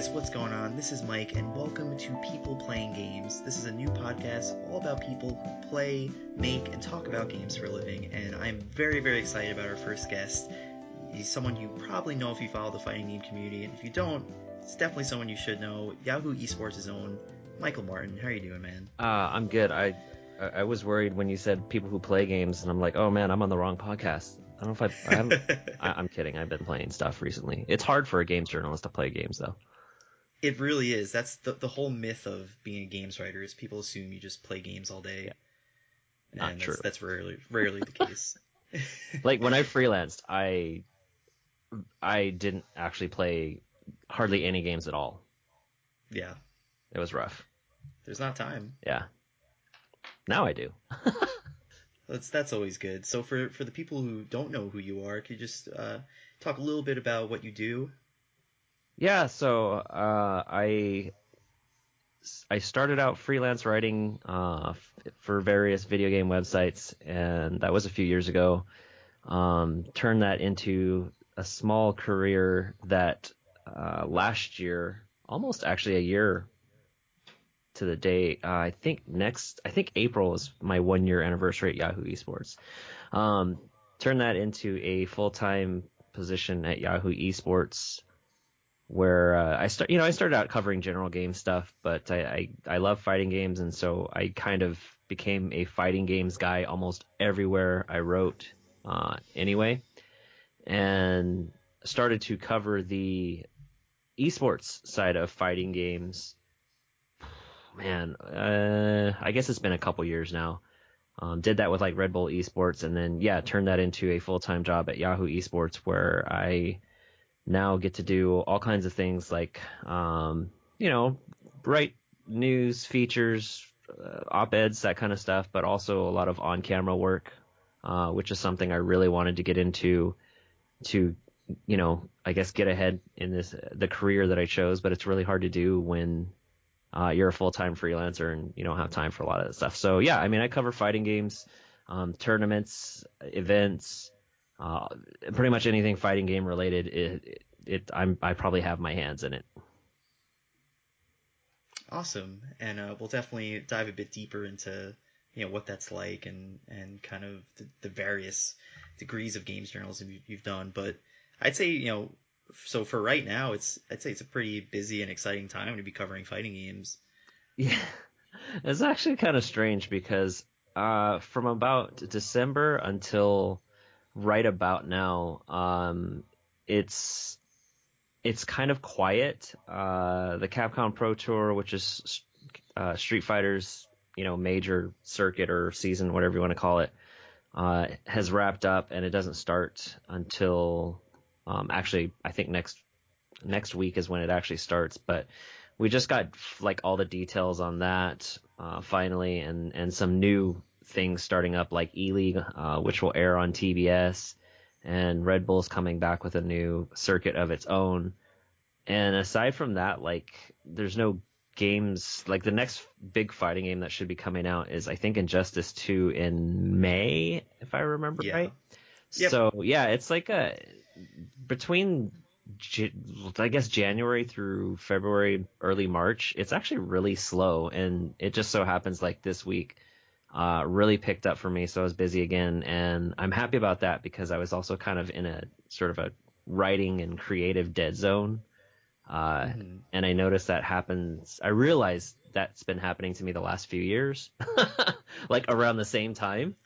guys, what's going on? This is Mike, and welcome to People Playing Games. This is a new podcast all about people who play, make, and talk about games for a living, and I'm very, very excited about our first guest. He's someone you probably know if you follow the fighting game community, and if you don't, it's definitely someone you should know. Yahoo Esports' own Michael Martin. How are you doing, man? Uh, I'm good. I I was worried when you said people who play games, and I'm like, oh man, I'm on the wrong podcast. I don't know if I. I'm, I, I'm kidding. I've been playing stuff recently. It's hard for a games journalist to play games, though. It really is. That's the the whole myth of being a games writer is people assume you just play games all day. Yeah. Not and true. That's, that's rarely rarely the case. like when I freelanced, I I didn't actually play hardly any games at all. Yeah. It was rough. There's not time. Yeah. Now I do. That's that's always good. So for for the people who don't know who you are, could you just uh, talk a little bit about what you do? Yeah, so uh, I I started out freelance writing uh, f- for various video game websites, and that was a few years ago. Um, turned that into a small career that uh, last year, almost actually a year to the day. Uh, I think next, I think April is my one year anniversary at Yahoo Esports. Um, turned that into a full time position at Yahoo Esports, where uh, I start. You know, I started out covering general game stuff, but I, I I love fighting games, and so I kind of became a fighting games guy almost everywhere I wrote. Uh, anyway, and started to cover the esports side of fighting games man, uh, I guess it's been a couple years now. Um, did that with like Red Bull Esports, and then yeah, turned that into a full time job at Yahoo Esports, where I now get to do all kinds of things like, um, you know, write news, features, uh, op eds, that kind of stuff, but also a lot of on camera work, uh, which is something I really wanted to get into to, you know, I guess get ahead in this the career that I chose, but it's really hard to do when uh, you're a full time freelancer and you don't have time for a lot of that stuff. So yeah, I mean, I cover fighting games, um, tournaments, events, uh, pretty much anything fighting game related. It, it, it, I'm I probably have my hands in it. Awesome, and uh, we'll definitely dive a bit deeper into you know what that's like and and kind of the, the various degrees of games journalism you've done. But I'd say you know so for right now, it's I'd say it's a pretty busy and exciting time to be covering fighting games. Yeah, it's actually kind of strange because uh, from about December until right about now, um, it's it's kind of quiet. Uh, the Capcom Pro Tour, which is uh, Street Fighter's you know major circuit or season, whatever you want to call it, uh, has wrapped up, and it doesn't start until um, actually, I think next next week is when it actually starts, but we just got like all the details on that uh, finally, and and some new things starting up like E League, uh, which will air on TBS, and Red Bull's coming back with a new circuit of its own. And aside from that, like there's no games like the next big fighting game that should be coming out is I think Injustice 2 in May, if I remember Yeah. right. Yep. So yeah, it's like a between I guess January through February, early March, it's actually really slow, and it just so happens like this week uh, really picked up for me, so I was busy again, and I'm happy about that because I was also kind of in a sort of a writing and creative dead zone, uh, Mhm. and I noticed that happens. I realized that's been happening to me the last few years, like around the same time.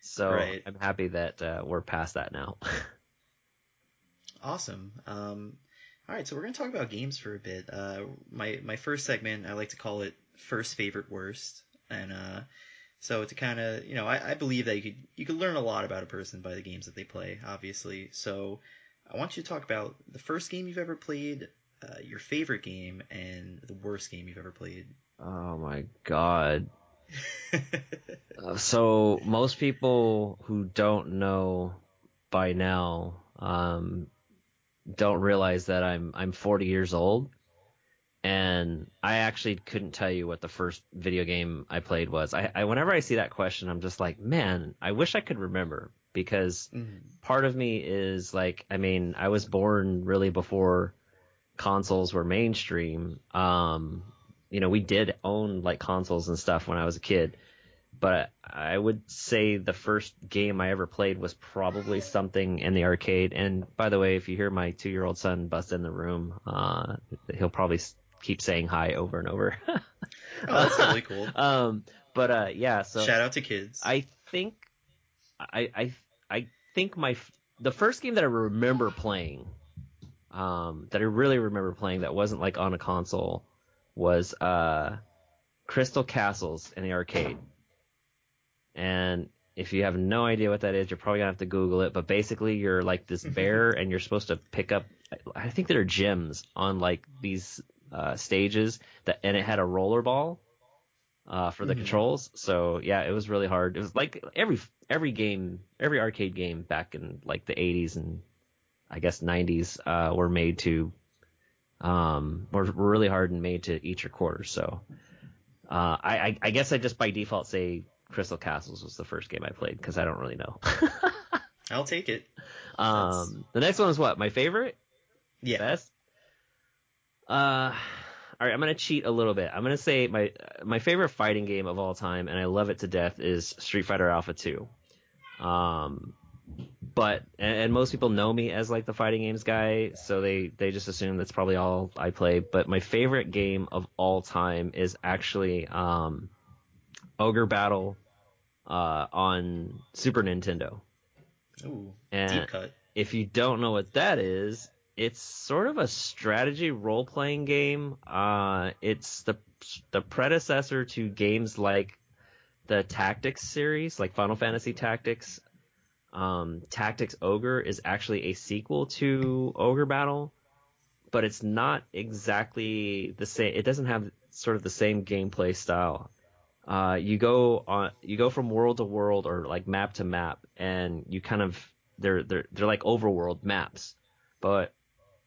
So Right. I'm happy that uh, we're past that now. Awesome. Um, all right, so we're gonna talk about games for a bit. Uh, my my first segment, I like to call it first favorite worst, and uh, so to kind of you know, I, I believe that you could you could learn a lot about a person by the games that they play, obviously. So I want you to talk about the first game you've ever played, uh, your favorite game, and the worst game you've ever played. oh my god. Uh, so most people who don't know by now um, don't realize that I'm I'm 40 years old, and I actually couldn't tell you what the first video game I played was. I, I whenever I see that question, I'm just like, man, I wish I could remember because Mhm. part of me is like, I mean, I was born really before consoles were mainstream, um, you know, we did own like consoles and stuff when I was a kid. But I would say the first game I ever played was probably something in the arcade. And by the way, if you hear my two year old son bust in the room, uh, he'll probably keep saying hi over and over. oh, that's really cool. um, but uh, yeah, so shout out to kids. I think I I I think my the first game that I remember playing, um, that I really remember playing that wasn't like on a console, was uh, Crystal Castles in the arcade. And if you have no idea what that is, you're probably gonna have to Google it. But basically, you're like this bear, and you're supposed to pick up. I think there are gems on like these uh, stages that, and it had a roller ball uh, for the mm-hmm. controls. So yeah, it was really hard. It was like every every game, every arcade game back in like the 80s and I guess 90s uh, were made to um, were, were really hard and made to eat your quarters. So uh, I, I guess I just by default say Crystal Castles was the first game I played because I don't really know. I'll take it. Um, the next one is what my favorite. Yeah. Best. Uh, all right, I'm gonna cheat a little bit. I'm gonna say my my favorite fighting game of all time, and I love it to death, is Street Fighter Alpha 2. Um, but and, and, most people know me as like the fighting games guy, so they they just assume that's probably all I play. But my favorite game of all time is actually um, Ogre Battle uh, on Super Nintendo. Ooh, and deep cut. If you don't know what that is, it's sort of a strategy role playing game. Uh, it's the the predecessor to games like the Tactics series, like Final Fantasy Tactics. Um, Tactics Ogre is actually a sequel to Ogre Battle, but it's not exactly the same. It doesn't have sort of the same gameplay style. Uh, you go on, you go from world to world or like map to map, and you kind of they're they're they're like overworld maps, but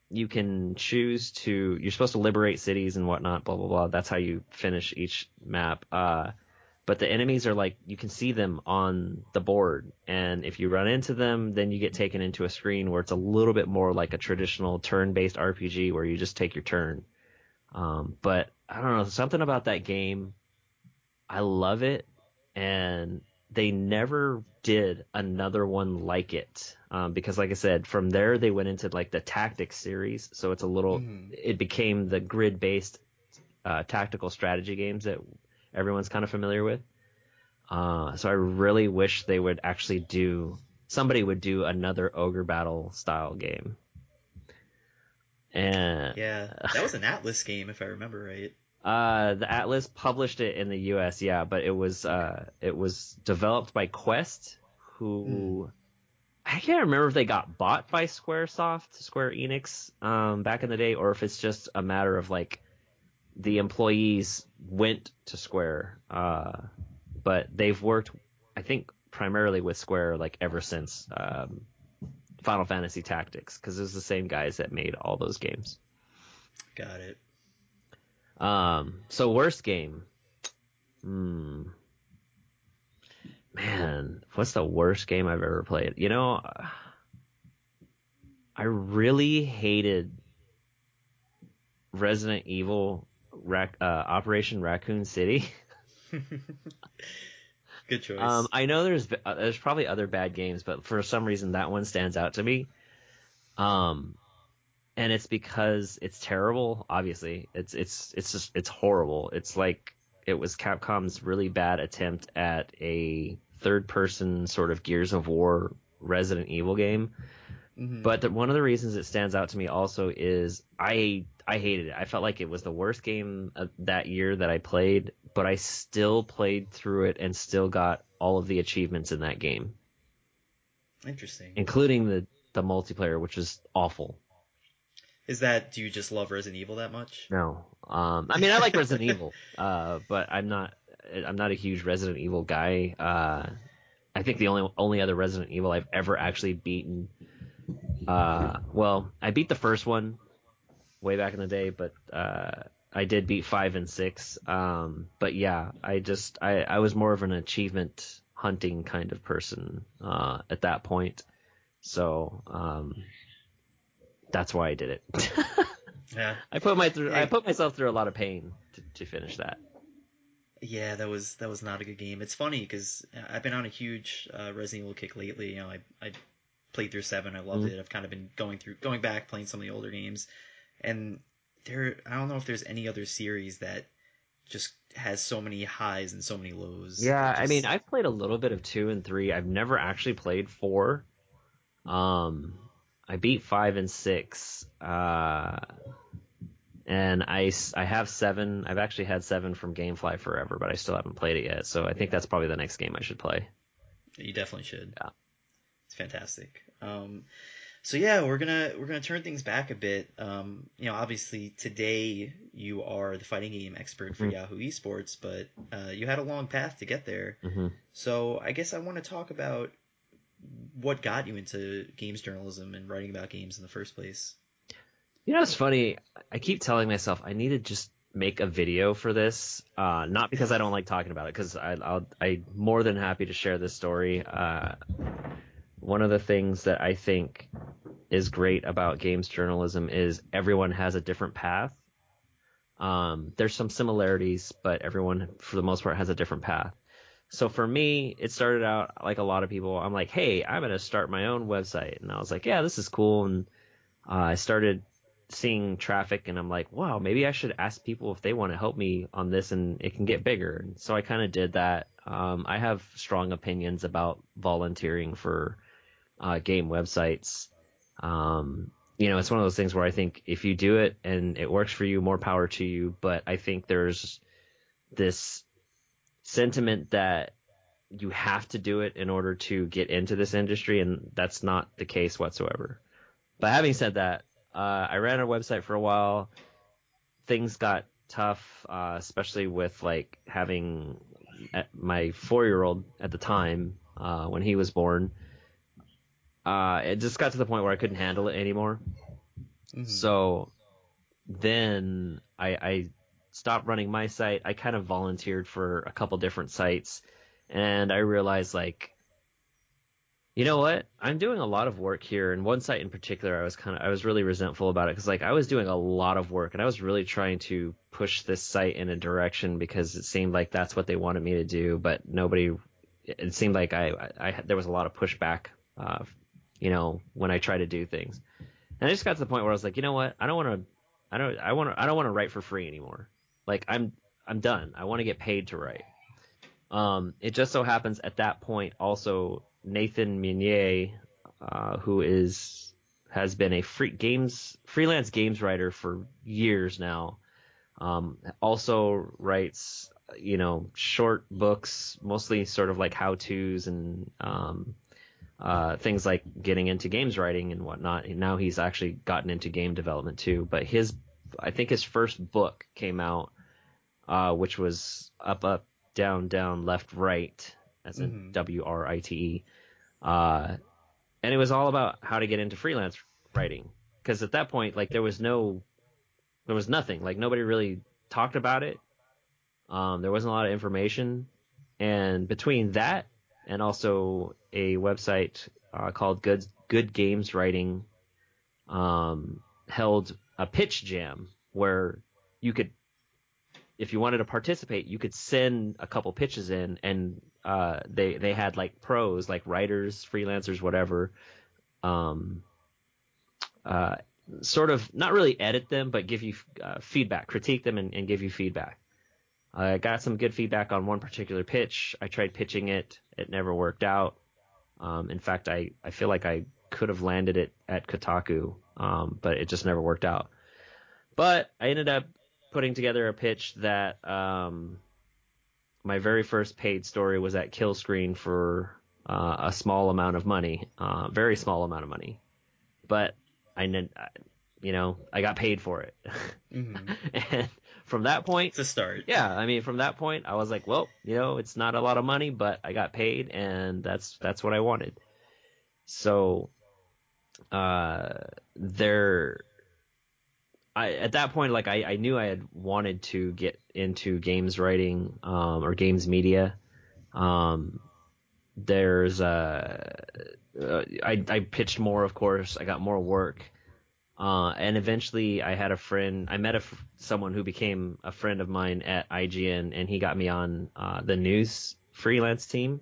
you can choose to you're supposed to liberate cities and whatnot blah blah blah. That's how you finish each map. Uh, but the enemies are like you can see them on the board. And if you run into them then you get taken into a screen where it's a little bit more like a traditional turn-based rpg where you just take your turn. Um, but i don't know something about that game i love it. And they never did another one like it um, because like I said, from there they went into like the tactics series, so it's a little. Mm. It became the grid based uh, tactical strategy games that everyone's kind of familiar with. Uh, so I really wish they would actually do. Somebody would do another ogre battle style game. And yeah, that was an Atlus game if I remember right. Uh, the Atlus published it in the U.S. Yeah, but it was uh, it was developed by Quest, who mm. I can't remember if they got bought by SquareSoft, Square Enix, um, back in the day, or if it's just a matter of like the employees went to Square. Uh, but they've worked, I think, primarily with Square like ever since um, Final Fantasy Tactics, because it was the same guys that made all those games. Got it. Um, so worst game. Hmm man, what's the worst game I've ever played? You know, I really hated Resident Evil Rac- uh, Operation Raccoon City. Good choice. Um, I know there's uh, there's probably other bad games, but for some reason that one stands out to me. Um, and it's because it's terrible. Obviously, it's it's it's just it's horrible. It's like it was Capcom's really bad attempt at a third person sort of Gears of War Resident Evil game. Mm-hmm. But the, one of the reasons it stands out to me also is I I hated it. I felt like it was the worst game that year that I played, but I still played through it and still got all of the achievements in that game. Interesting. Including the the multiplayer, which is awful. Is that do you just love Resident Evil that much? No. Um I mean I like Resident Evil, uh but I'm not I'm not a huge Resident Evil guy. Uh, I think the only only other Resident Evil I've ever actually beaten. Uh, well, I beat the first one way back in the day, but uh, I did beat five and six. Um, but yeah, I just I, I was more of an achievement hunting kind of person uh, at that point, so um, that's why I did it. Yeah. I put my through, I put myself through a lot of pain to, to finish that. Yeah, that was that was not a good game. It's funny because I've been on a huge uh, Resident Evil kick lately. You know, I I played through seven. I loved Mhm. it. I've kind of been going through going back playing some of the older games, and there I don't know if there's any other series that just has so many highs and so many lows. Yeah, It I mean, I've played a little bit of two and three. I've never actually played four. Um, I beat five and six. Uh, and I have seven. I've actually had seven from GameFly forever, but I still haven't played it yet. So I think that's probably the next game I should play. You definitely should. Yeah. It's fantastic. Um, so yeah, we're gonna we're gonna turn things back a bit. Um, you know, obviously today you are the fighting game expert for Mm. Yahoo Esports, but uh, you had a long path to get there. hmm So I guess I want to talk about what got you into games journalism and writing about games in the first place. You know, it's funny. I keep telling myself I need to just make a video for this. Uh, not because I don't like talking about it, because I'm more than happy to share this story. Uh, one of the things that I think is great about games journalism is everyone has a different path. Um, there's some similarities, but everyone, for the most part, has a different path. So for me, it started out like a lot of people. I'm like, hey, I'm gonna start my own website, and I was like, yeah, this is cool, and uh, I started seeing traffic and I'm like, wow, maybe I should ask people if they want to help me on this and it can get bigger. And so I kind of did that. Um, I have strong opinions about volunteering for uh, game websites. Um, you know, it's one of those things where I think if you do it and it works for you, more power to you. But I think there's this sentiment that you have to do it in order to get into this industry, and that's not the case whatsoever. But having said that, uh, I ran a website for a while. Things got tough, uh, especially with like having uh, my four-year-old at the time uh, when he was born. Uh, it just got to the point where I couldn't handle it anymore. Mhm. So then I, I stopped running my site. I kind of volunteered for a couple different sites, and I realized like, you know what? I'm doing a lot of work here, and one site in particular, I was kind of I was really resentful about it because like I was doing a lot of work, and I was really trying to push this site in a direction because it seemed like that's what they wanted me to do, but nobody. It seemed like I, I, I there was a lot of pushback, uh, you know, when I try to do things. And I just got to the point where I was like, you know what? I don't want to, I don't, I want I don't want to write for free anymore. Like I'm, I'm done. I want to get paid to write. Um, it just so happens at that point also Nathan Meunier, uh, who is has been a free games freelance games writer for years now, um, also writes you know short books, mostly sort of like how tos and um, uh, things like getting into games writing and whatnot. And now he's actually gotten into game development too. But his, I think his first book came out, uh, which was up, up, down, down, left, right, as in Mhm. W R I T E. Uh, and it was all about how to get into freelance writing. Because at that point, like there was no, there was nothing. Like nobody really talked about it. Um, there wasn't a lot of information. And between that and also a website uh, called Good Good Games Writing um, held a pitch jam where you could, if you wanted to participate, you could send a couple pitches in, and uh, they they had like pros, like writers, freelancers, whatever, um, uh, sort of not really edit them, but give you uh, feedback, critique them, and, and give you feedback. I got some good feedback on one particular pitch. I tried pitching it. It never worked out. Um, in fact, I, I feel like I could have landed it at Kotaku, um, but it just never worked out. But I ended up putting together a pitch that um, my very first paid story was at Kill Screen for uh, a small amount of money, uh, very small amount of money. But I, you know, I got paid for it. Mhm. and from that point, It's a start. yeah, I mean, from that point, I was like, well, you know, it's not a lot of money, but I got paid, and that's that's what I wanted. So, uh, there, I at that point, like, I, I knew I had wanted to get into games writing, um, or games media. Um, there's uh, uh I I pitched more, of course. I got more work. Uh, and eventually I had a friend, I met a, someone who became a friend of mine at IGN and he got me on, uh, the news freelance team.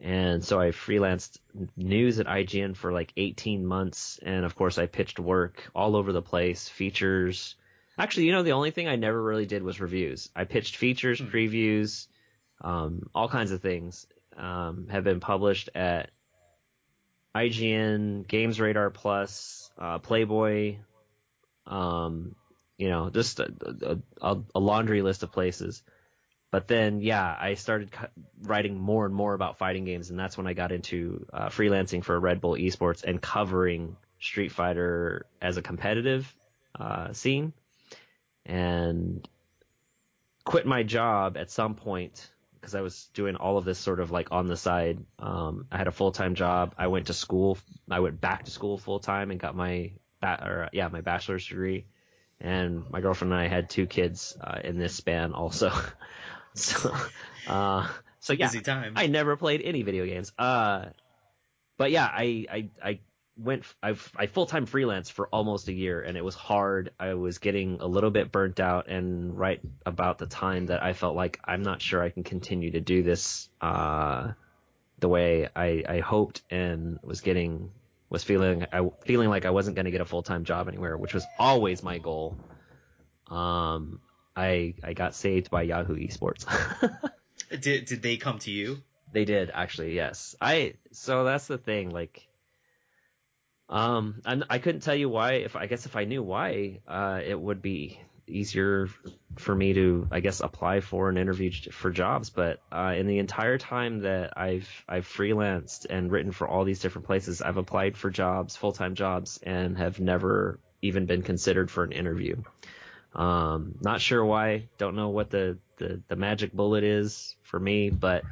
And so I freelanced news at IGN for like 18 months. And of course I pitched work all over the place, features. Actually, you know, the only thing I never really did was reviews. I pitched features, hmm. previews, um, all kinds of things, um, have been published at IGN, Games Radar Plus, uh, Playboy, um, you know, just a, a, a, laundry list of places. But then, yeah, I started writing more and more about fighting games, and that's when I got into uh, freelancing for Red Bull Esports and covering Street Fighter as a competitive uh, scene. And quit my job at some point because I was doing all of this sort of like on the side. Um, I had a full time job. I went to school. I went back to school full time and got my ba- or yeah my bachelor's degree. And my girlfriend and I had two kids uh, in this span also. so, uh, so yeah, Busy time. I never played any video games. Uh, but yeah, I, I, I went I've I full time freelance for almost a year and it was hard. I was getting a little bit burnt out and right about the time that I felt like I'm not sure I can continue to do this uh, the way I, I hoped and was getting was feeling I feeling like I wasn't going to get a full time job anywhere, which was always my goal. Um, I I got saved by Yahoo Esports. did did they come to you? They did actually, yes. I so that's the thing, like um, and I couldn't tell you why. If I guess if I knew why, uh, it would be easier for me to, I guess, apply for an interview for jobs. But uh, in the entire time that I've I've freelanced and written for all these different places, I've applied for jobs, full time jobs, and have never even been considered for an interview. Um, not sure why. Don't know what the, the, the magic bullet is for me, but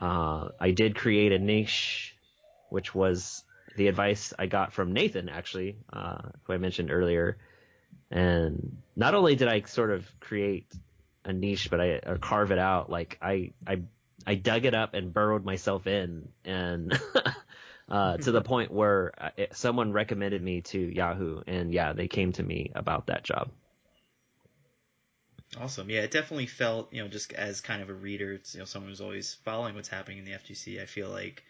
uh, I did create a niche, which was the advice I got from Nathan, actually, uh, who I mentioned earlier. And not only did I sort of create a niche, but I or carve it out. Like I, I, I dug it up and burrowed myself in, and uh, to the point where uh, someone recommended me to Yahoo, and yeah, they came to me about that job. Awesome. Yeah, it definitely felt, you know, just as kind of a reader, it's, you know, someone who's always following what's happening in the FGC. I feel like,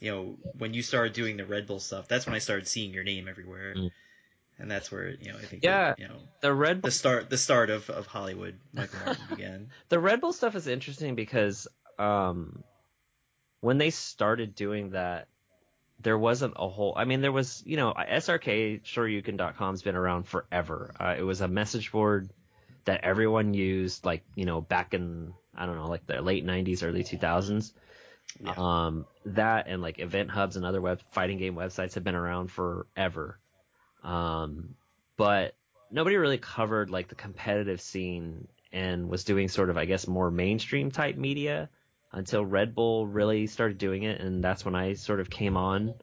you know, when you started doing the Red Bull stuff, that's when I started seeing your name everywhere. Mm. And that's where, you know, I think, yeah, the, you know, the Red Bull... the start, the start of, of Hollywood, Michael Martin began. the Red Bull stuff is interesting because, um, when they started doing that, there wasn't a whole, I mean, there was, you know, SRK, shoryuken.com's been around forever. Uh, it was a message board that everyone used like you know back in I don't know like the late 90s early 2000s yeah. um that and like EventHubs and other web fighting game websites have been around forever. Um but nobody really covered like the competitive scene and was doing sort of I guess more mainstream type media until Red Bull really started doing it and that's when I sort of came on.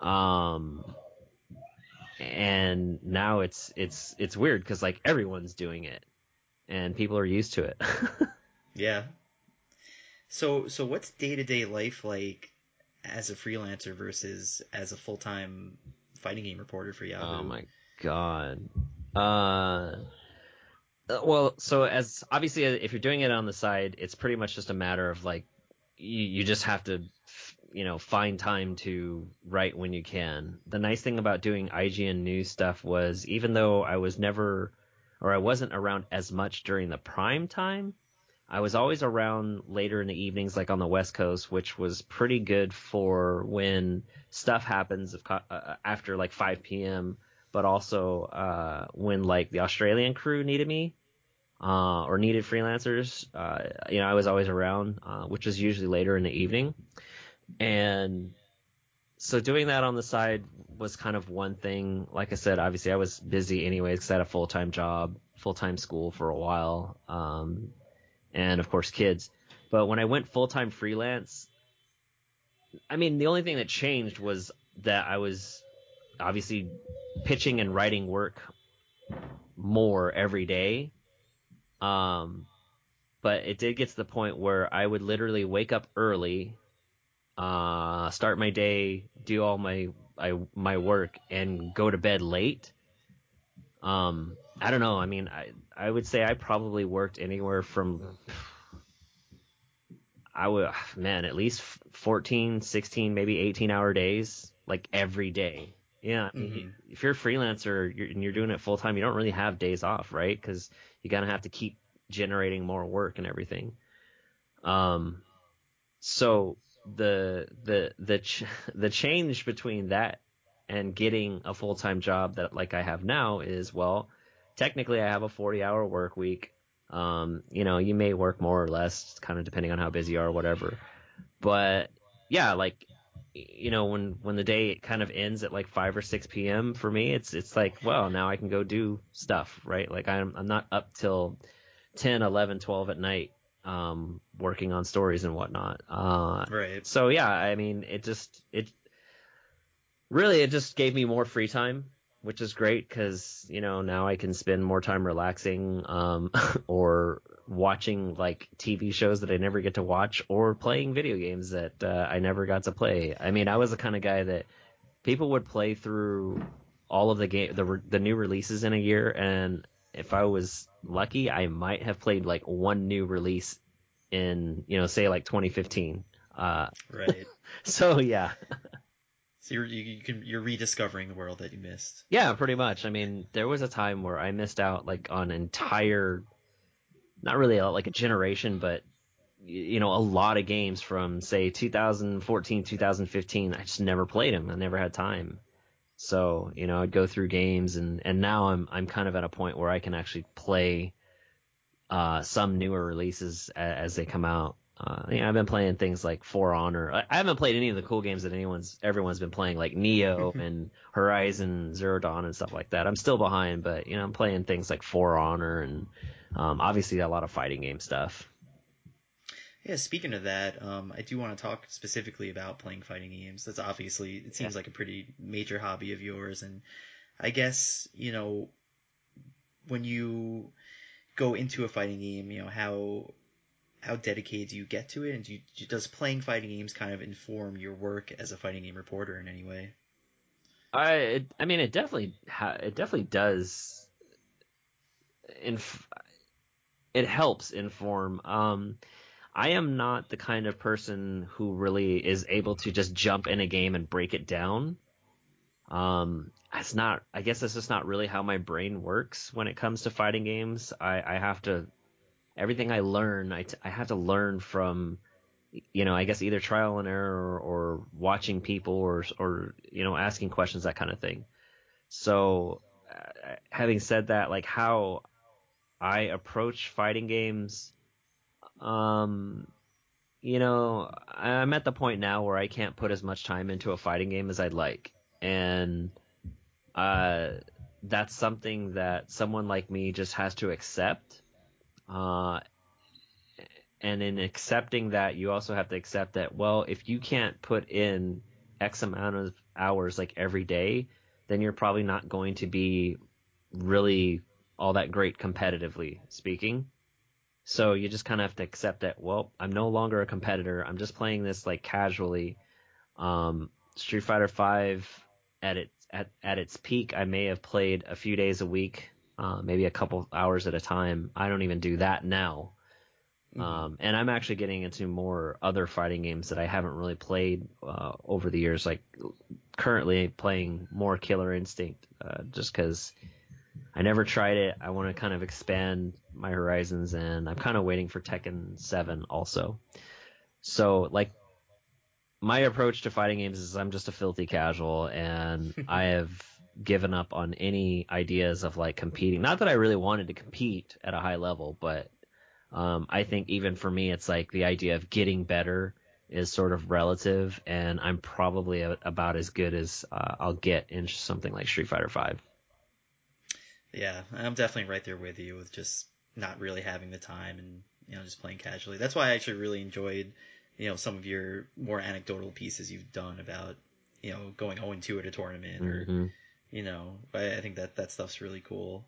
Um and now it's it's it's weird because like everyone's doing it and people are used to it. Yeah. So so what's day-to-day life like as a freelancer versus as a full-time fighting game reporter for yahoo? Oh my god. Uh well so as obviously if you're doing it on the side it's pretty much just a matter of like you, you just have to you know, find time to write when you can. The nice thing about doing IGN news stuff was even though I was never or I wasn't around as much during the prime time, I was always around later in the evenings, like on the West Coast, which was pretty good for when stuff happens uh, after like 5 p.m. But also uh, when like the Australian crew needed me, uh, or needed freelancers, uh, you know, I was always around, uh, which was usually later in the evening. And so doing that on the side was kind of one thing. Like I said, obviously I was busy anyways because I had a full time job, full time school for a while, um, and of course kids. But when I went full time freelance, I mean the only thing that changed was that I was obviously pitching and writing work more every day. Um, but it did get to the point where I would literally wake up early uh, start my day, do all my I my work and go to bed late. Um, I don't know. I mean, I I would say I probably worked anywhere from I would man at least 14, 16, maybe 18 hour days like every day. Yeah, mm-hmm. if you're a freelancer you're, and you're doing it full time, you don't really have days off, right? Because you gotta have to keep generating more work and everything. Um, so the the the ch- the change between that and getting a full time job that like I have now is well, technically I have a 40 hour work week. Um, you know, you may work more or less, kind of depending on how busy you are or whatever. But yeah, like you know, when when the day kind of ends at like five or six p.m. for me, it's it's like, well, now I can go do stuff, right? Like I'm I'm not up till 10, 11, 12 at night um, working on stories and whatnot. Uh, right. So yeah, I mean, it just it really it just gave me more free time, which is great because you know now I can spend more time relaxing um, or watching like TV shows that I never get to watch or playing video games that uh, I never got to play. I mean, I was the kind of guy that people would play through all of the game the the new releases in a year and if I was lucky, I might have played like one new release in, you know, say like 2015. Uh, right. so yeah. so you're, you, you can, you're rediscovering the world that you missed. Yeah, pretty much. I mean, there was a time where I missed out like on entire, not really a, like a generation, but you know, a lot of games from say 2014, 2015. I just never played them. I never had time. So, you know, I'd go through games and, and now I'm, I'm kind of at a point where I can actually play, uh, some newer releases as, as they come out. Uh, you know, I've been playing things like For Honor. I, I haven't played any of the cool games that anyone's, everyone's been playing, like Nioh and Horizon Zero Dawn and stuff like that. I'm still behind, but, you know, I'm playing things like For Honor and, um, obviously a lot of fighting game stuff. Yeah, speaking of that, um, I do want to talk specifically about playing fighting games. That's obviously it seems yeah. like a pretty major hobby of yours, and I guess you know when you go into a fighting game, you know how how dedicated do you get to it, and do you, does playing fighting games kind of inform your work as a fighting game reporter in any way? I it, I mean it definitely ha- it definitely does. Inf- it helps inform. Um, I am not the kind of person who really is able to just jump in a game and break it down. Um, it's not. I guess that's just not really how my brain works when it comes to fighting games. I, I have to everything I learn. I, t- I have to learn from you know, I guess either trial and error or, or watching people or or you know asking questions that kind of thing. So, uh, having said that, like how I approach fighting games um, you know, I'm at the point now where I can't put as much time into a fighting game as I'd like, and uh, that's something that someone like me just has to accept. Uh, and in accepting that, you also have to accept that, well, if you can't put in X amount of hours like every day, then you're probably not going to be really all that great competitively speaking. So you just kind of have to accept that. Well, I'm no longer a competitor. I'm just playing this like casually. Um, Street Fighter Five at its at at its peak, I may have played a few days a week, uh, maybe a couple hours at a time. I don't even do that now. Mm-hmm. Um, and I'm actually getting into more other fighting games that I haven't really played uh, over the years. Like currently playing more Killer Instinct, uh, just because I never tried it. I want to kind of expand my horizons, and I'm kind of waiting for Tekken 7 also. So, like, my approach to fighting games is I'm just a filthy casual, and I have given up on any ideas of like competing. Not that I really wanted to compete at a high level, but um, I think even for me, it's like the idea of getting better is sort of relative, and I'm probably a, about as good as uh, I'll get in something like Street Fighter Five. Yeah, I'm definitely right there with you with just not really having the time and you know just playing casually. That's why I actually really enjoyed you know some of your more anecdotal pieces you've done about you know going 0 2 at a tournament or mm-hmm. you know I, I, think that that stuff's really cool.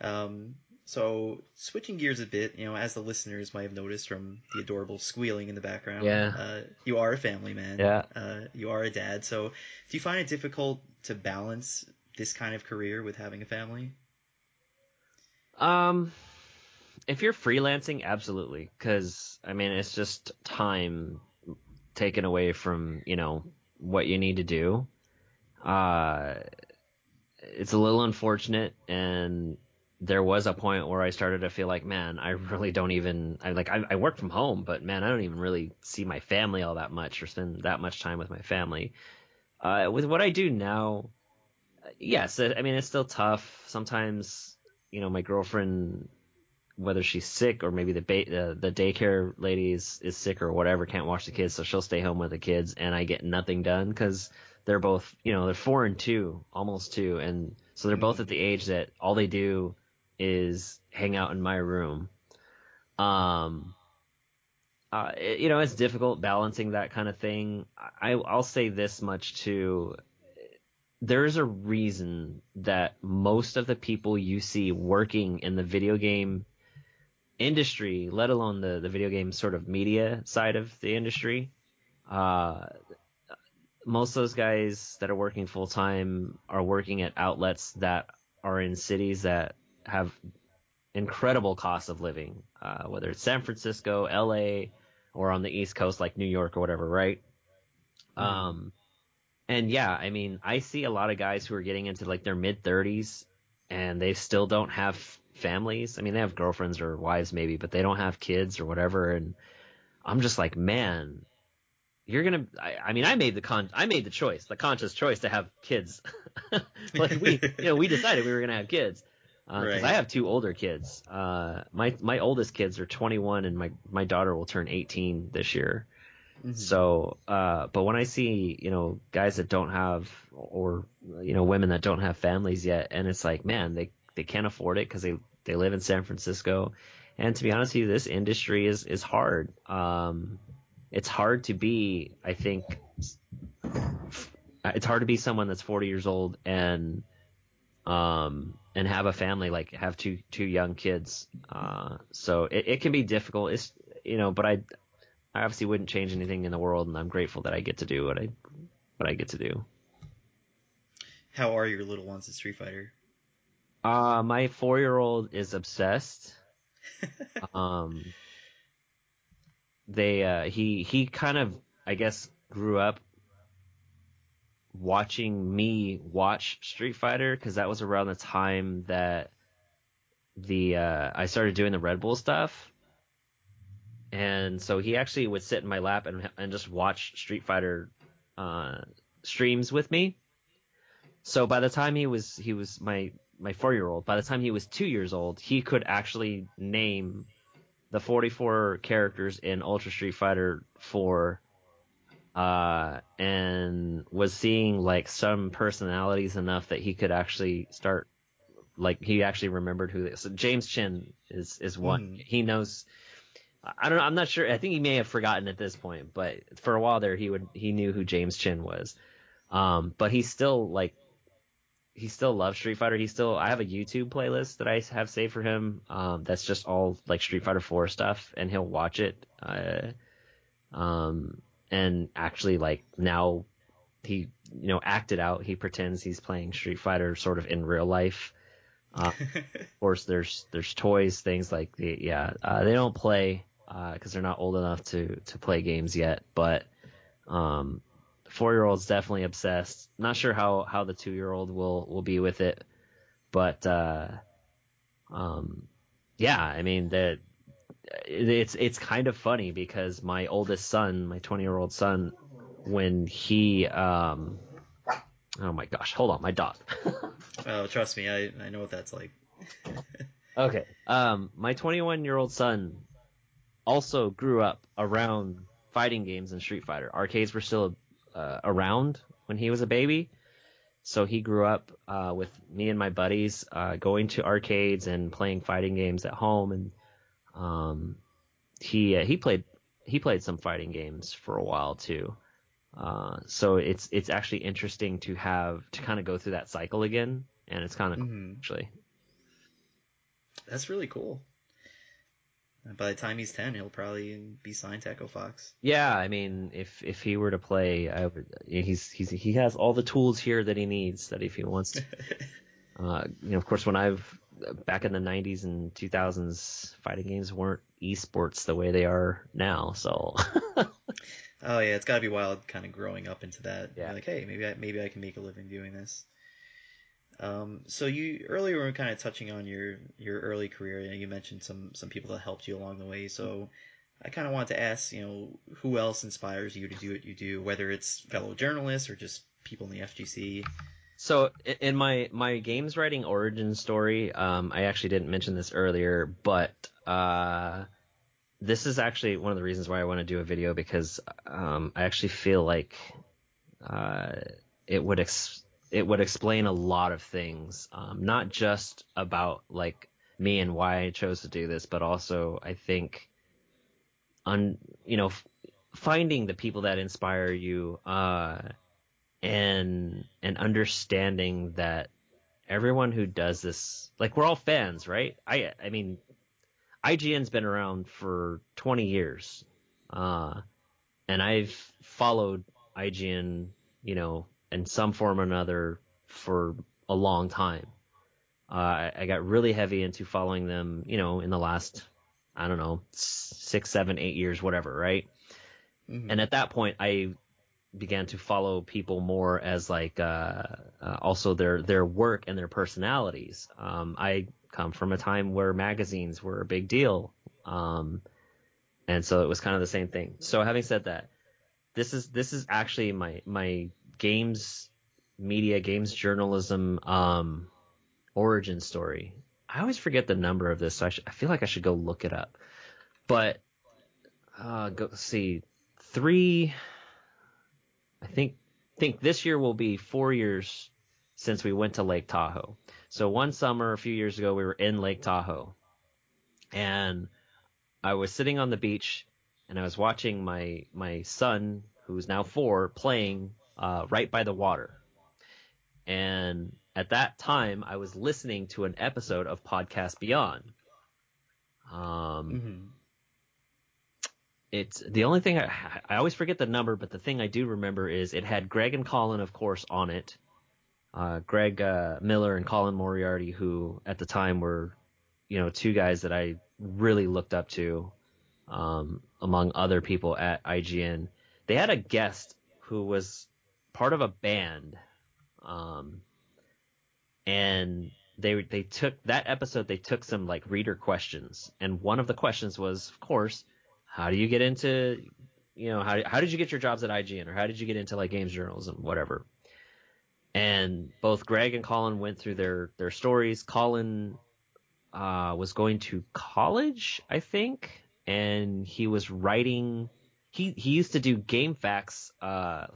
Um, so switching gears a bit, you know, as the listeners might have noticed from the adorable squealing in the background, Yeah. uh, you are a family man. Yeah. Uh, you are a dad. So do you find it difficult to balance this kind of career with having a family? Um, if you're freelancing, absolutely, because I mean it's just time taken away from you know what you need to do. Uh, it's a little unfortunate, and there was a point where I started to feel like, man, I really don't even. I like I, I work from home, but man, I don't even really see my family all that much or spend that much time with my family. Uh, with what I do now, yes, I I mean it's still tough. Sometimes, you know, my girlfriend, whether she's sick or maybe the ba- uh, the daycare lady is, is sick or whatever, can't watch the kids, so she'll stay home with the kids, and I get nothing done because they're both, you know, they're four and two, almost two, and so they're both at the age that all they do is hang out in my room. Um, uh, it- you know, it's difficult balancing that kind of thing. I, I'll say this much too. There's a reason that most of the people you see working in the video game industry, let alone the, the video game sort of media side of the industry, uh, most of those guys that are working full time are working at outlets that are in cities that have incredible cost of living, uh, whether it's San Francisco, LA, or on the East Coast like New York or whatever, right? Um, and yeah, I mean, I see a lot of guys who are getting into like their mid 30s and they still don't have families. I mean, they have girlfriends or wives maybe, but they don't have kids or whatever. And I'm just like, man, you're gonna. I, I mean, I made the con. I made the choice, the conscious choice to have kids. like we, you know, we decided we were gonna have kids because Right. I have two older kids. Uh, my my oldest kids are 21, and my my daughter will turn 18 this year. Mhm. So, uh, but when I see, you know, guys that don't have, or, you know, women that don't have families yet, and it's like, man, they, they can't afford it because they, they live in San Francisco. And to be honest with you, this industry is, is hard. Um, it's hard to be, I think, it's hard to be someone that's 40 years old and, um, and have a family, like have two, two young kids. Uh, so it, it can be difficult. It's, you know, but I, I obviously wouldn't change anything in the world, and I'm grateful that I get to do what I what I get to do. How are your little ones at Street Fighter? Uh, my four year old is obsessed. um, they uh, he he kind of I guess grew up watching me watch Street Fighter because that was around the time that the uh, I started doing the Red Bull stuff. And so he actually would sit in my lap and and just watch Street Fighter uh, streams with me. So by the time he was he was my my four year old, by the time he was two years old, he could actually name the 44 characters in Ultra Street Fighter 4 uh, and was seeing like some personalities enough that he could actually start like he actually remembered who they, so James Chen is is one Mhm. he knows I don't know I'm not sure I think he may have forgotten at this point but for a while there he would he knew who James Chen was um but he still like he still loves Street Fighter. He still I have a YouTube playlist that I have saved for him um that's just all like Street Fighter 4 stuff and he'll watch it uh um and actually like now he you know acted out. He pretends he's playing street fighter sort of in real life. Uh, of course there's there's toys things like the yeah uh, they don't play because they're not old enough to to play games yet but um four year old's definitely obsessed not sure how how the two year old will will be with it but uh um yeah i mean that it's it's kind of funny because my oldest son, my 20 year old son, when he um oh my gosh, hold on, my dog. oh, trust me, I, I know what that's like. okay. Um my 21 year old son also grew up around fighting games and Street Fighter. Arcades were still uh, around when he was a baby. So he grew up uh, with me and my buddies uh, going to arcades and playing fighting games at home, and um, he uh, he played he played some fighting games for a while too. Uh, so it's it's actually interesting to have to kind of go through that cycle again, and it's kind of cool, Mhm. actually. That's really cool. By the time he's ten, he'll probably be signed to Echo Fox. Yeah, I mean, if if he were to play, I would, he's he's he has all the tools here that he needs. That if he wants to, uh, you know, of course, when I've back in the '90s and 2000s, fighting games weren't esports the way they are now. So. oh yeah, it's got to be wild, kind of growing up into that. Yeah. You're like, hey, maybe I maybe I can make a living doing this. Um, so you earlier were kind of touching on your your early career. You, know, you mentioned some some people that helped you along the way. So I kind of wanted to ask, you know, who else inspires you to do what you do, whether it's fellow journalists or just people in the FGC. So in my my games writing origin story, um, I actually didn't mention this earlier, but uh, this is actually one of the reasons why I want to do a video because um, I actually feel like uh, it would ex- it would explain a lot of things, um, not just about like me and why I chose to do this, but also I think, on you know, f- finding the people that inspire you, uh, and and understanding that everyone who does this, like we're all fans, right? I I mean, IGN's been around for 20 years, uh, and I've followed IGN, you know, in some form or another for a long time. Uh, I, I got really heavy into following them, you know, in the last, I don't know, six, seven, eight years, whatever, right? Mhm. And at that point, I began to follow people more as like uh, uh, also their their work and their personalities. Um, I come from a time where magazines were a big deal, um, and so it was kind of the same thing. So having said that, this is this is actually my my games media games journalism um, origin story. I always forget the number of this. So I, sh- I feel like I should go look it up. But uh, go see three. I think think this year will be four years since we went to Lake Tahoe. So one summer a few years ago, we were in Lake Tahoe, and I was sitting on the beach, and I was watching my my son, who's now four, playing uh, right by the water. And at that time, I was listening to an episode of Podcast Beyond. Um, Mhm. it's the only thing I, I always forget the number, but the thing I do remember is it had Greg and Colin, of course, on it. Uh, Greg uh, Miller and Colin Moriarty, who at the time were, you know, two guys that I really looked up to, um, among other people at IGN. They had a guest who was part of a band, um, and they they took that episode. They took some like reader questions, and one of the questions was, of course, how do you get into you know how how did you get your jobs at IGN or how did you get into like games journalism whatever? And both Greg and Colin went through their their stories. Colin uh, was going to college I think and he was writing he he used to do GameFAQs uh,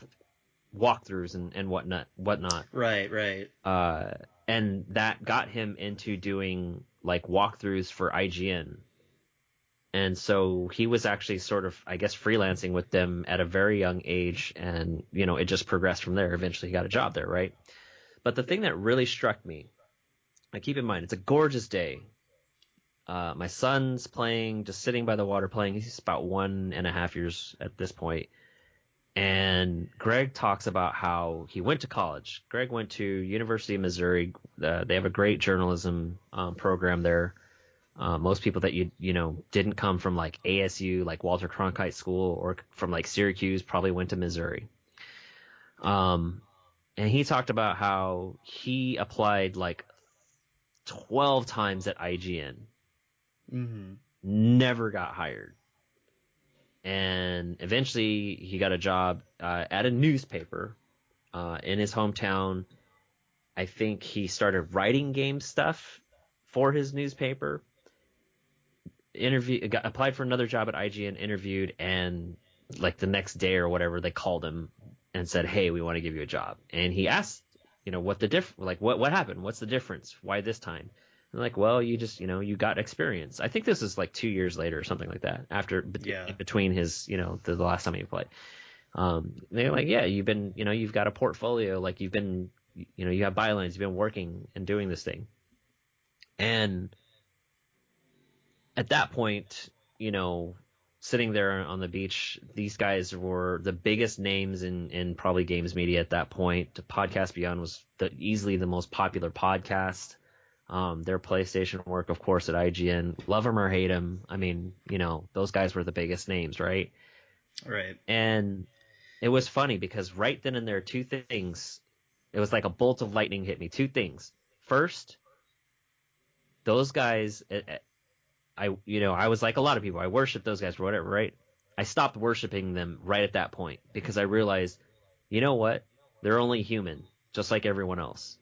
walkthroughs and and whatnot whatnot Right, right. uh, and that got him into doing like walkthroughs for IGN. And so he was actually sort of, I guess, freelancing with them at a very young age, and you know, it just progressed from there. Eventually, he got a job there, right? But the thing that really struck me, I keep in mind, it's a gorgeous day. Uh, my son's playing, just sitting by the water playing. He's about one and a half years at this point. And Greg talks about how he went to college. Greg went to University of Missouri. Uh, they have a great journalism um, program there. Uh, most people that you you know didn't come from like ASU, like Walter Cronkite School, or from like Syracuse, probably went to Missouri. Um, and he talked about how he applied like 12 times at IGN, Mm-hmm. never got hired. And eventually he got a job uh, at a newspaper uh, in his hometown. I think he started writing game stuff for his newspaper. Interview got applied for another job at IGN, interviewed, and like the next day or whatever, they called him and said, "Hey, we want to give you a job." And he asked, you know, what the diff like what what happened? What's the difference? Why this time? And like, well, you just, you know, you got experience. I think this is like two years later or something like that. After Yeah. between his, you know, the, the last time he played. Um, they're like, yeah, you've been, you know, you've got a portfolio, like you've been, you know, you have bylines, you've been working and doing this thing. And at that point, you know, sitting there on the beach, these guys were the biggest names in, in probably games media at that point. Podcast Beyond was the, easily the most popular podcast. Um, their PlayStation work, of course, at IGN, love them or hate them. I mean, you know, those guys were the biggest names, right? Right. And it was funny because right then and there, two things. It was like a bolt of lightning hit me. Two things. First, those guys, eh, eh, I, you know, I was like a lot of people. I worship those guys or whatever, right? I stopped worshiping them right at that point because I realized, you know what? They're only human, just like everyone else.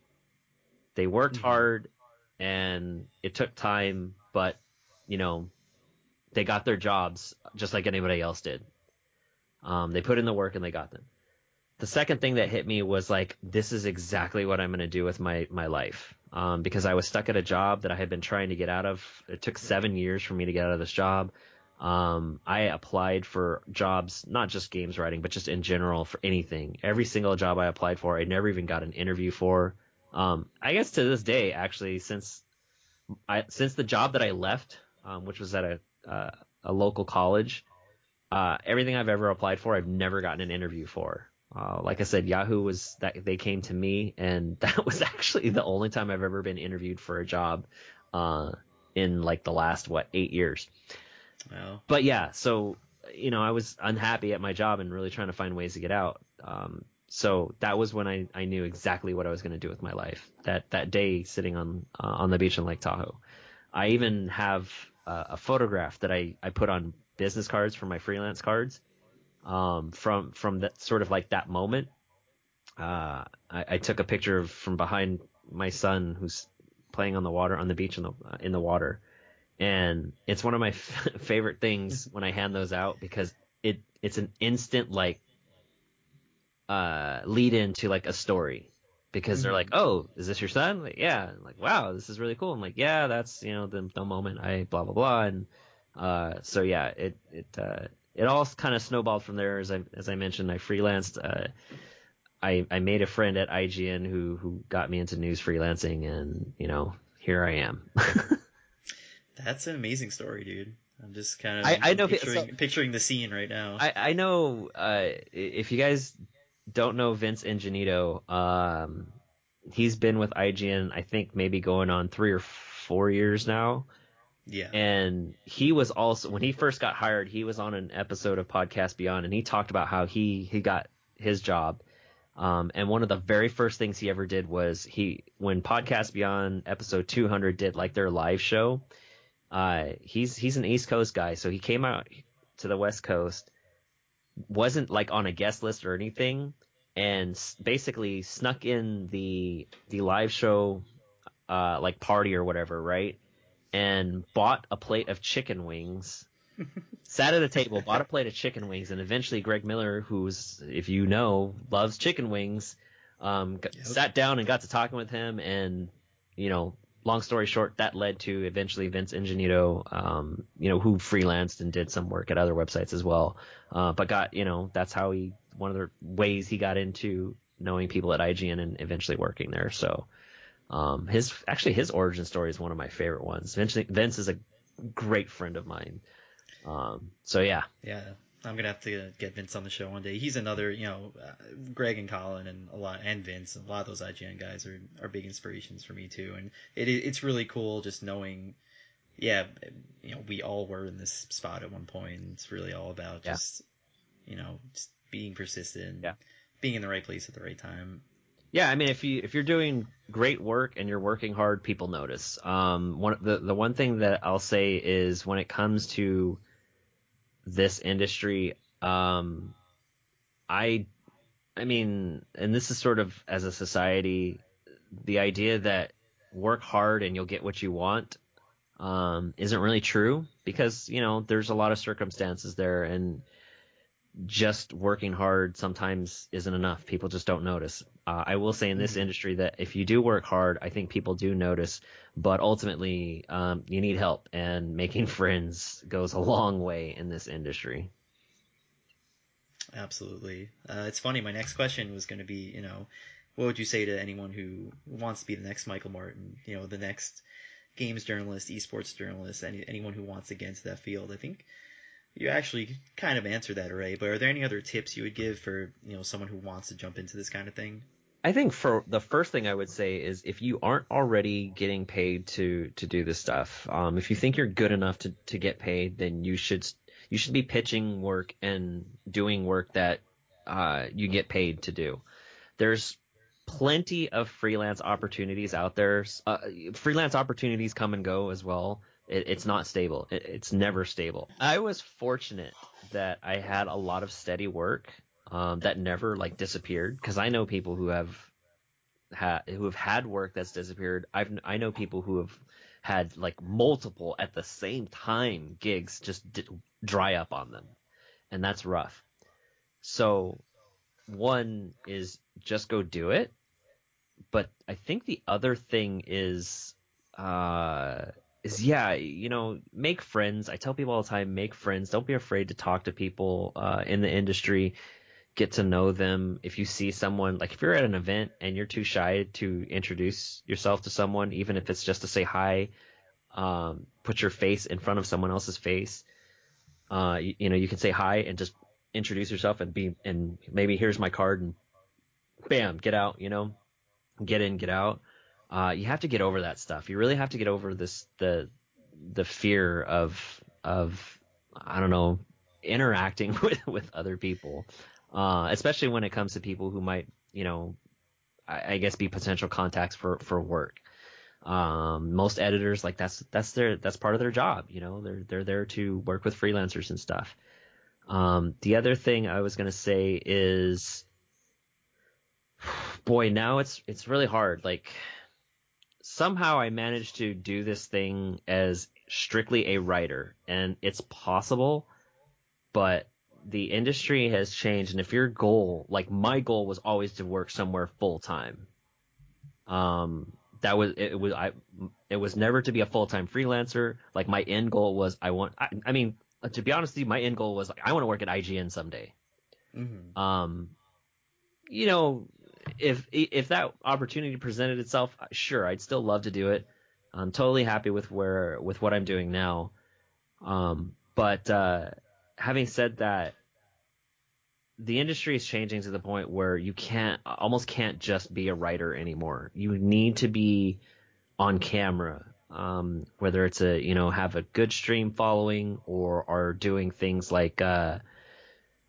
They worked mm-hmm. hard and it took time, but you know, they got their jobs just like anybody else did. Um, they put in the work and they got them. The second thing that hit me was like, this is exactly what I'm going to do with my, my life. Um, because I was stuck at a job that I had been trying to get out of. It took seven years for me to get out of this job. Um, I applied for jobs, not just games writing, but just in general for anything. Every single job I applied for, I never even got an interview for. Um, I guess to this day, actually, since I, since the job that I left, um, which was at a, uh, a local college, uh, everything I've ever applied for, I've never gotten an interview for. Uh, like I said, Yahoo was that they came to me, and that was actually the only time I've ever been interviewed for a job, uh, in like the last what eight years. Wow. But yeah, so you know, I was unhappy at my job and really trying to find ways to get out. Um, so that was when I, I knew exactly what I was going to do with my life. That that day sitting on uh, on the beach in Lake Tahoe, I even have uh, a photograph that I I put on business cards for my freelance cards. Um, from from that sort of like that moment, uh, I, I took a picture of, from behind my son who's playing on the water on the beach in the uh, in the water, and it's one of my f- favorite things when I hand those out because it it's an instant like uh, lead into like a story because mm-hmm. they're like, "Oh, is this your son?" Like, yeah. I'm like, wow, this is really cool. I'm like, yeah, that's you know the the moment I blah blah blah, and uh, so yeah, it it uh, it all kind of snowballed from there. As I as I mentioned, I freelanced. Uh, I I made a friend at IGN who who got me into news freelancing, and you know here I am. That's an amazing story, dude. I'm just kind of I, I know picturing, so, picturing the scene right now. I I know uh, if you guys don't know Vince Ingenito. Um, he's been with IGN, I think maybe going on three or four years now. Yeah. And he was also when he first got hired, he was on an episode of Podcast Beyond, and he talked about how he he got his job. Um, and one of the very first things he ever did was he when Podcast Beyond episode 200 did like their live show. Uh, he's he's an East Coast guy, so he came out to the West Coast wasn't like on a guest list or anything, and basically snuck in the the live show, uh, like party or whatever, right? And bought a plate of chicken wings. sat at a table, bought a plate of chicken wings, and eventually Greg Miller, who's if you know loves chicken wings, um, got, yep. sat down and got to talking with him, and you know long story short, that led to eventually Vince Ingenito, um, you know, who freelanced and did some work at other websites as well. Uh, but got, you know, that's how he, one of the ways he got into knowing people at IGN and eventually working there. So, um, his, actually his origin story is one of my favorite ones. Vince, Vince is a great friend of mine. Um, so yeah. Yeah. I'm gonna have to get Vince on the show one day. He's another, you know, uh, Greg and Colin and a lot, and Vince, a lot of those IGN guys are are big inspirations for me too. And it it's really cool just knowing, yeah, you know, we all were in this spot at one point. It's really all about yeah. just, you know, just being persistent, yeah. being in the right place at the right time. Yeah, I mean, if you if you're doing great work and you're working hard, people notice. Um, one the the one thing that I'll say is when it comes to this industry. Um, I, I mean, and this is sort of as a society, the idea that work hard and you'll get what you want um, isn't really true because you know there's a lot of circumstances there and just working hard sometimes isn't enough. People just don't notice. Uh, I will say in this mm-hmm. industry that if you do work hard, I think people do notice, but ultimately, um, you need help and making friends goes a long way in this industry. Absolutely. Uh, it's funny. My next question was going to be, you know, what would you say to anyone who wants to be the next Michael Martin? You know, the next games journalist, esports journalist, any, anyone who wants to get into that field. I think you actually kind of answered that already. But are there any other tips you would give for you know someone who wants to jump into this kind of thing? I think for the first thing I would say is if you aren't already getting paid to to do this stuff, um, if you think you're good enough to to get paid, then you should you should be pitching work and doing work that uh, you get paid to do. There's plenty of freelance opportunities out there. Uh, freelance opportunities come and go as well. It, it's not stable. It, it's never stable. I was fortunate that I had a lot of steady work um, that never like disappeared because I know people who have had who have had work that's disappeared. I've I know people who have had like multiple at the same time gigs just d- dry up on them, and that's rough. So one is just go do it, but I think the other thing is uh is yeah, you know, make friends. I tell people all the time, make friends. Don't be afraid to talk to people uh, in the industry get to know them. If you see someone, like if you're at an event and you're too shy to introduce yourself to someone, even if it's just to say hi, um, put your face in front of someone else's face. Uh, you, you, know, you can say hi and just introduce yourself and be, and maybe here's my card and bam, get out, you know, get in, get out. Uh, you have to get over that stuff. You really have to get over this, the, the fear of, of, I don't know, interacting with, with other people uh, especially when it comes to people who might, you know, I, I guess be potential contacts for for work. Um, most editors like that's that's their that's part of their job. You know, they're they're there to work with freelancers and stuff. Um, the other thing I was gonna say is, boy, now it's it's really hard. Like somehow I managed to do this thing as strictly a writer, and it's possible, but the industry has changed, and if your goal, like my goal, was always to work somewhere full time, um, that was it was I it was never to be a full time freelancer. Like my end goal was I want I, I, mean to be honest with you, my end goal was like I want to work at IGN someday. Mm-hmm. Um, you know, if if that opportunity presented itself, sure, I'd still love to do it. I'm totally happy with where with what I'm doing now. Um, but uh, having said that, the industry is changing to the point where you can't almost can't just be a writer anymore. You need to be on camera, um, whether it's a you know have a good stream following or are doing things like uh,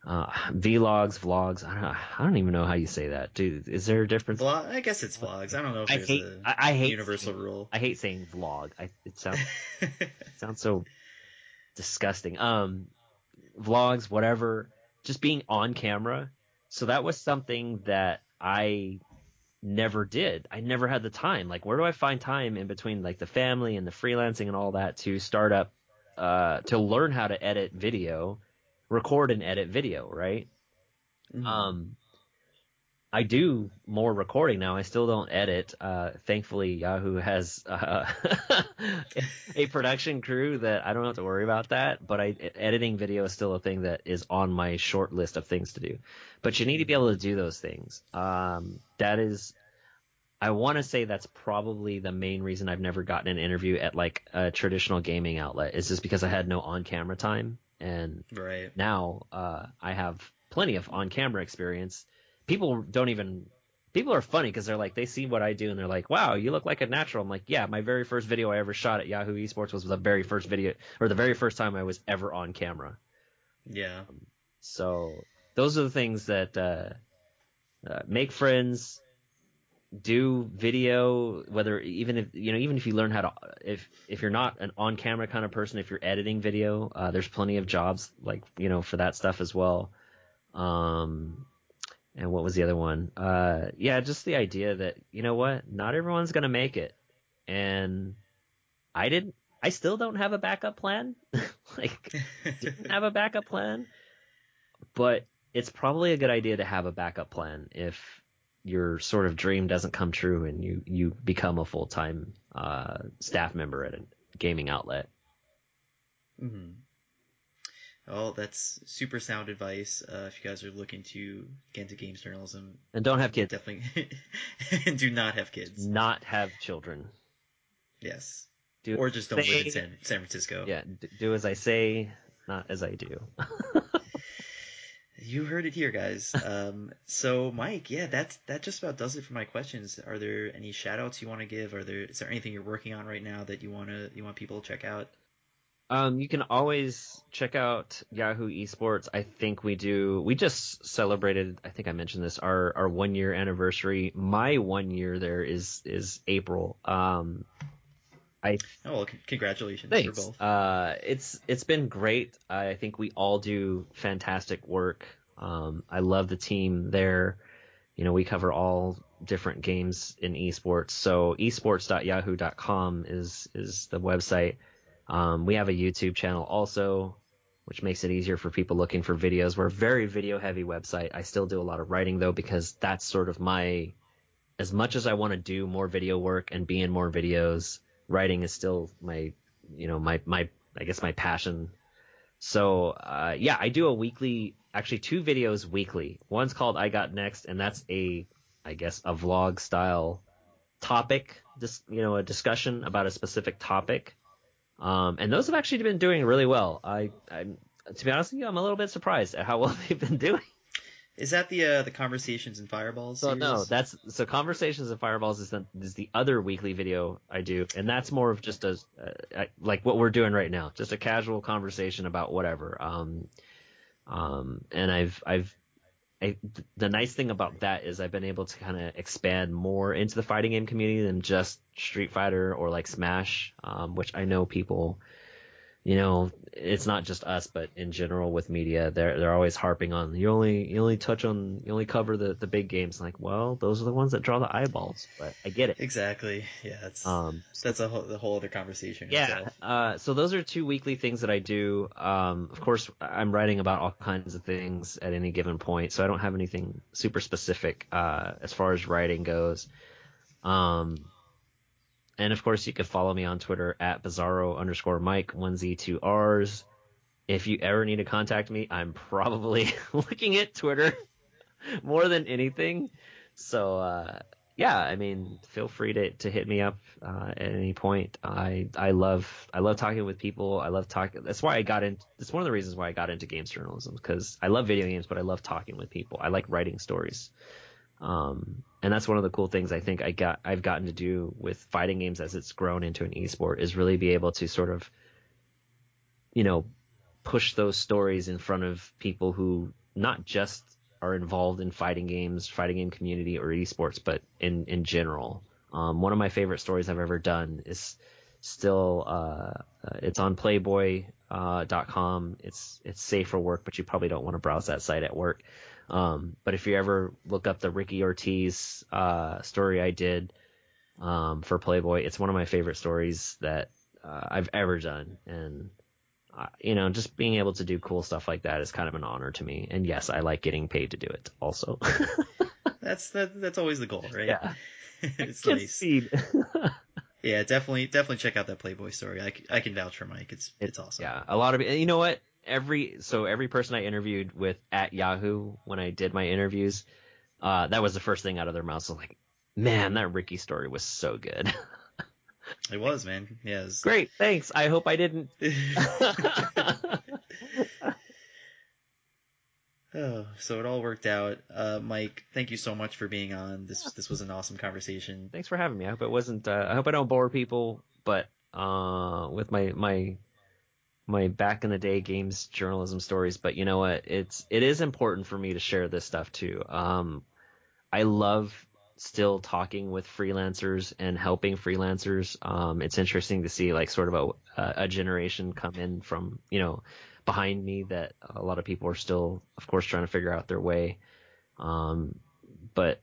uh, vlogs, vlogs. I don't, I don't even know how you say that. Dude, is there a difference? Vlog, I guess it's vlogs. I don't know if I there's hate, a I, I hate universal saying, rule. I hate saying vlog. I, it sounds it sounds so disgusting. Um, vlogs, whatever, just being on camera. So that was something that I never did. I never had the time. Like, where do I find time in between like the family and the freelancing and all that to start up, uh, to learn how to edit video, record and edit video, right? Mm-hmm. Um, I do more recording now. I still don't edit. Uh, thankfully, Yahoo has uh, a production crew that I don't have to worry about that. But I, editing video is still a thing that is on my short list of things to do. But you need to be able to do those things. Um, that is, I want to say that's probably the main reason I've never gotten an interview at like a traditional gaming outlet. Is just because I had no on-camera time, and right. now uh, I have plenty of on-camera experience people don't even people are funny because they're like they see what I do and they're like, "Wow, you look like a natural." I'm like, "Yeah, my very first video I ever shot at Yahoo Esports was the very first video or the very first time I was ever on camera." Yeah. Um, so those are the things that uh, uh, make friends, do video. Whether even if you know, even if you learn how to, if if you're not an on camera kind of person, if you're editing video, uh, there's plenty of jobs like you know for that stuff as well. Um, and what was the other one? Uh, yeah, just the idea that you know what, not everyone's gonna make it, and I didn't. I still don't have a backup plan. like, didn't have a backup plan, but it's probably a good idea to have a backup plan if your sort of dream doesn't come true and you you become a full time uh, staff member at a gaming outlet. Mm-hmm. Oh, that's super sound advice. Uh, if you guys are looking to get into games journalism, and don't have kids, definitely do not have kids. Not have children. Yes. do or just don't live in San, San Francisco. yeah, do as I say, not as I do. You heard it here, guys. Um, so Mike, yeah, that's that just about does it for my questions. Are there any shout outs you want to give? Are there is there anything you're working on right now that you want to you want people to check out? Um, you can always check out Yahoo Esports. I think we do. We just celebrated. I think I mentioned this. Our our one year anniversary. My one year there is is April. Um, I Oh well, congratulations thanks. for both. Uh, it's it's been great. I think we all do fantastic work. Um, I love the team there. You know, we cover all different games in esports. So esports.yahoo.com is is the website. Um, we have a YouTube channel also, which makes it easier for people looking for videos. We're a very video heavy website. I still do a lot of writing though because that's sort of my as much as I want to do more video work and be in more videos, writing is still my you know my my I guess my passion. So uh, yeah, I do a weekly, actually two videos weekly. One's called I Got Next, and that's a I guess a vlog style topic, just you know a discussion about a specific topic. Um, and those have actually been doing really well. I, I'm to be honest with you, I'm a little bit surprised at how well they've been doing. Is that the uh, the conversations and fireballs? So series? no, that's so conversations and fireballs is the is the other weekly video I do, and that's more of just a uh, like what we're doing right now, just a casual conversation about whatever. Um, um, and I've I've I, the nice thing about that is I've been able to kind of expand more into the fighting game community than just Street Fighter or like Smash, um, which I know people you know, it's not just us, but in general with media, they're they're always harping on you only you only touch on you only cover the the big games. Like, well, those are the ones that draw the eyeballs. But I get it. exactly. Yeah, that's Um, that's a whole, the whole other conversation. yeah. Uh, so those are two weekly things that I do. Um, of course, I'm writing about all kinds of things at any given point, so I don't have anything super specific uh, as far as writing goes. Um, and of course, you can follow me on Twitter at Bizarro underscore Mike one Z two R's. If you ever need to contact me, I'm probably looking at Twitter more than anything. So uh, yeah, I mean, feel free to, to hit me up uh, at any point. I I love I love talking with people. I love talking. That's why I got in. That's one of the reasons why I got into games journalism because I love video games, but I love talking with people. I like writing stories. Um, and that's one of the cool things I think I got I've gotten to do with fighting games as it's grown into an esport is really be able to sort of, you know, push those stories in front of people who not just are involved in fighting games, fighting game community or esports, but in in general. Um, one of my favorite stories I've ever done is still uh, uh, it's on Playboy uh. It's it's safe for work, but you probably don't want to browse that site at work. Um, but if you ever look up the Ricky Ortiz uh, story I did um, for Playboy, it's one of my favorite stories that uh, I've ever done, and uh, you know, just being able to do cool stuff like that is kind of an honor to me. And yes, I like getting paid to do it also. That's that, that's always the goal, right? yeah, it's nice. see. Yeah, definitely definitely check out that Playboy story. I, I can vouch for Mike. It's it's awesome. Yeah, a lot of you know what every so every person I interviewed with at Yahoo when I did my interviews, uh, that was the first thing out of their mouths. So like, man, that Ricky story was so good. It was, man. Yeah. was- Great, thanks. I hope I didn't. oh, so it all worked out. Uh, Mike, thank you so much for being on. This this was an awesome conversation. thanks for having me. I hope it wasn't. Uh, I hope I don't bore people, but uh, with my my my back in the day games journalism stories. But you know what? It's it is important for me to share this stuff too. Um, I love still talking with freelancers and helping freelancers. Um, it's interesting to see like sort of a a generation come in from you know behind me that a lot of people are still, of course, trying to figure out their way. Um, but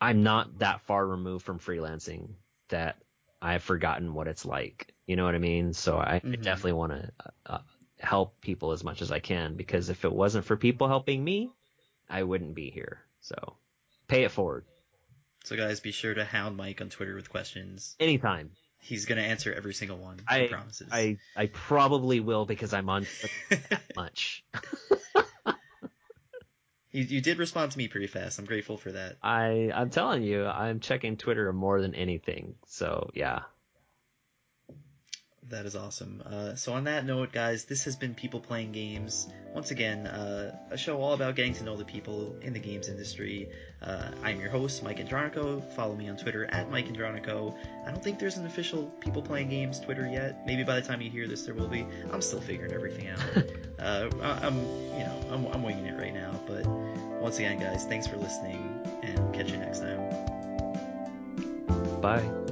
I'm not that far removed from freelancing that I've forgotten what it's like. You know what I mean? So I, I Mhm. definitely want to uh, help people as much as I can because if it wasn't for people helping me, I wouldn't be here. So pay it forward So guys, be sure to hound Mike on Twitter with questions. anytime. He's gonna answer every single one. I- he promises. I I probably will because I'm on that much. you, you did respond to me pretty fast. I'm grateful for that. I I'm telling you, I'm checking Twitter more than anything. So yeah, That is awesome. Uh, so on that note, guys, this has been People Playing Games. Once again, uh, a show all about getting to know the people in the games industry. Uh, I'm your host, Mike Andronico. Follow me on Twitter at Mike Andronico. I don't think there's an official People Playing Games Twitter yet. Maybe by the time you hear this, there will be. I'm still figuring everything out. uh, I- I'm, you know, I'm, I'm winging it right now. But once again, guys, thanks for listening, and catch you next time. Bye.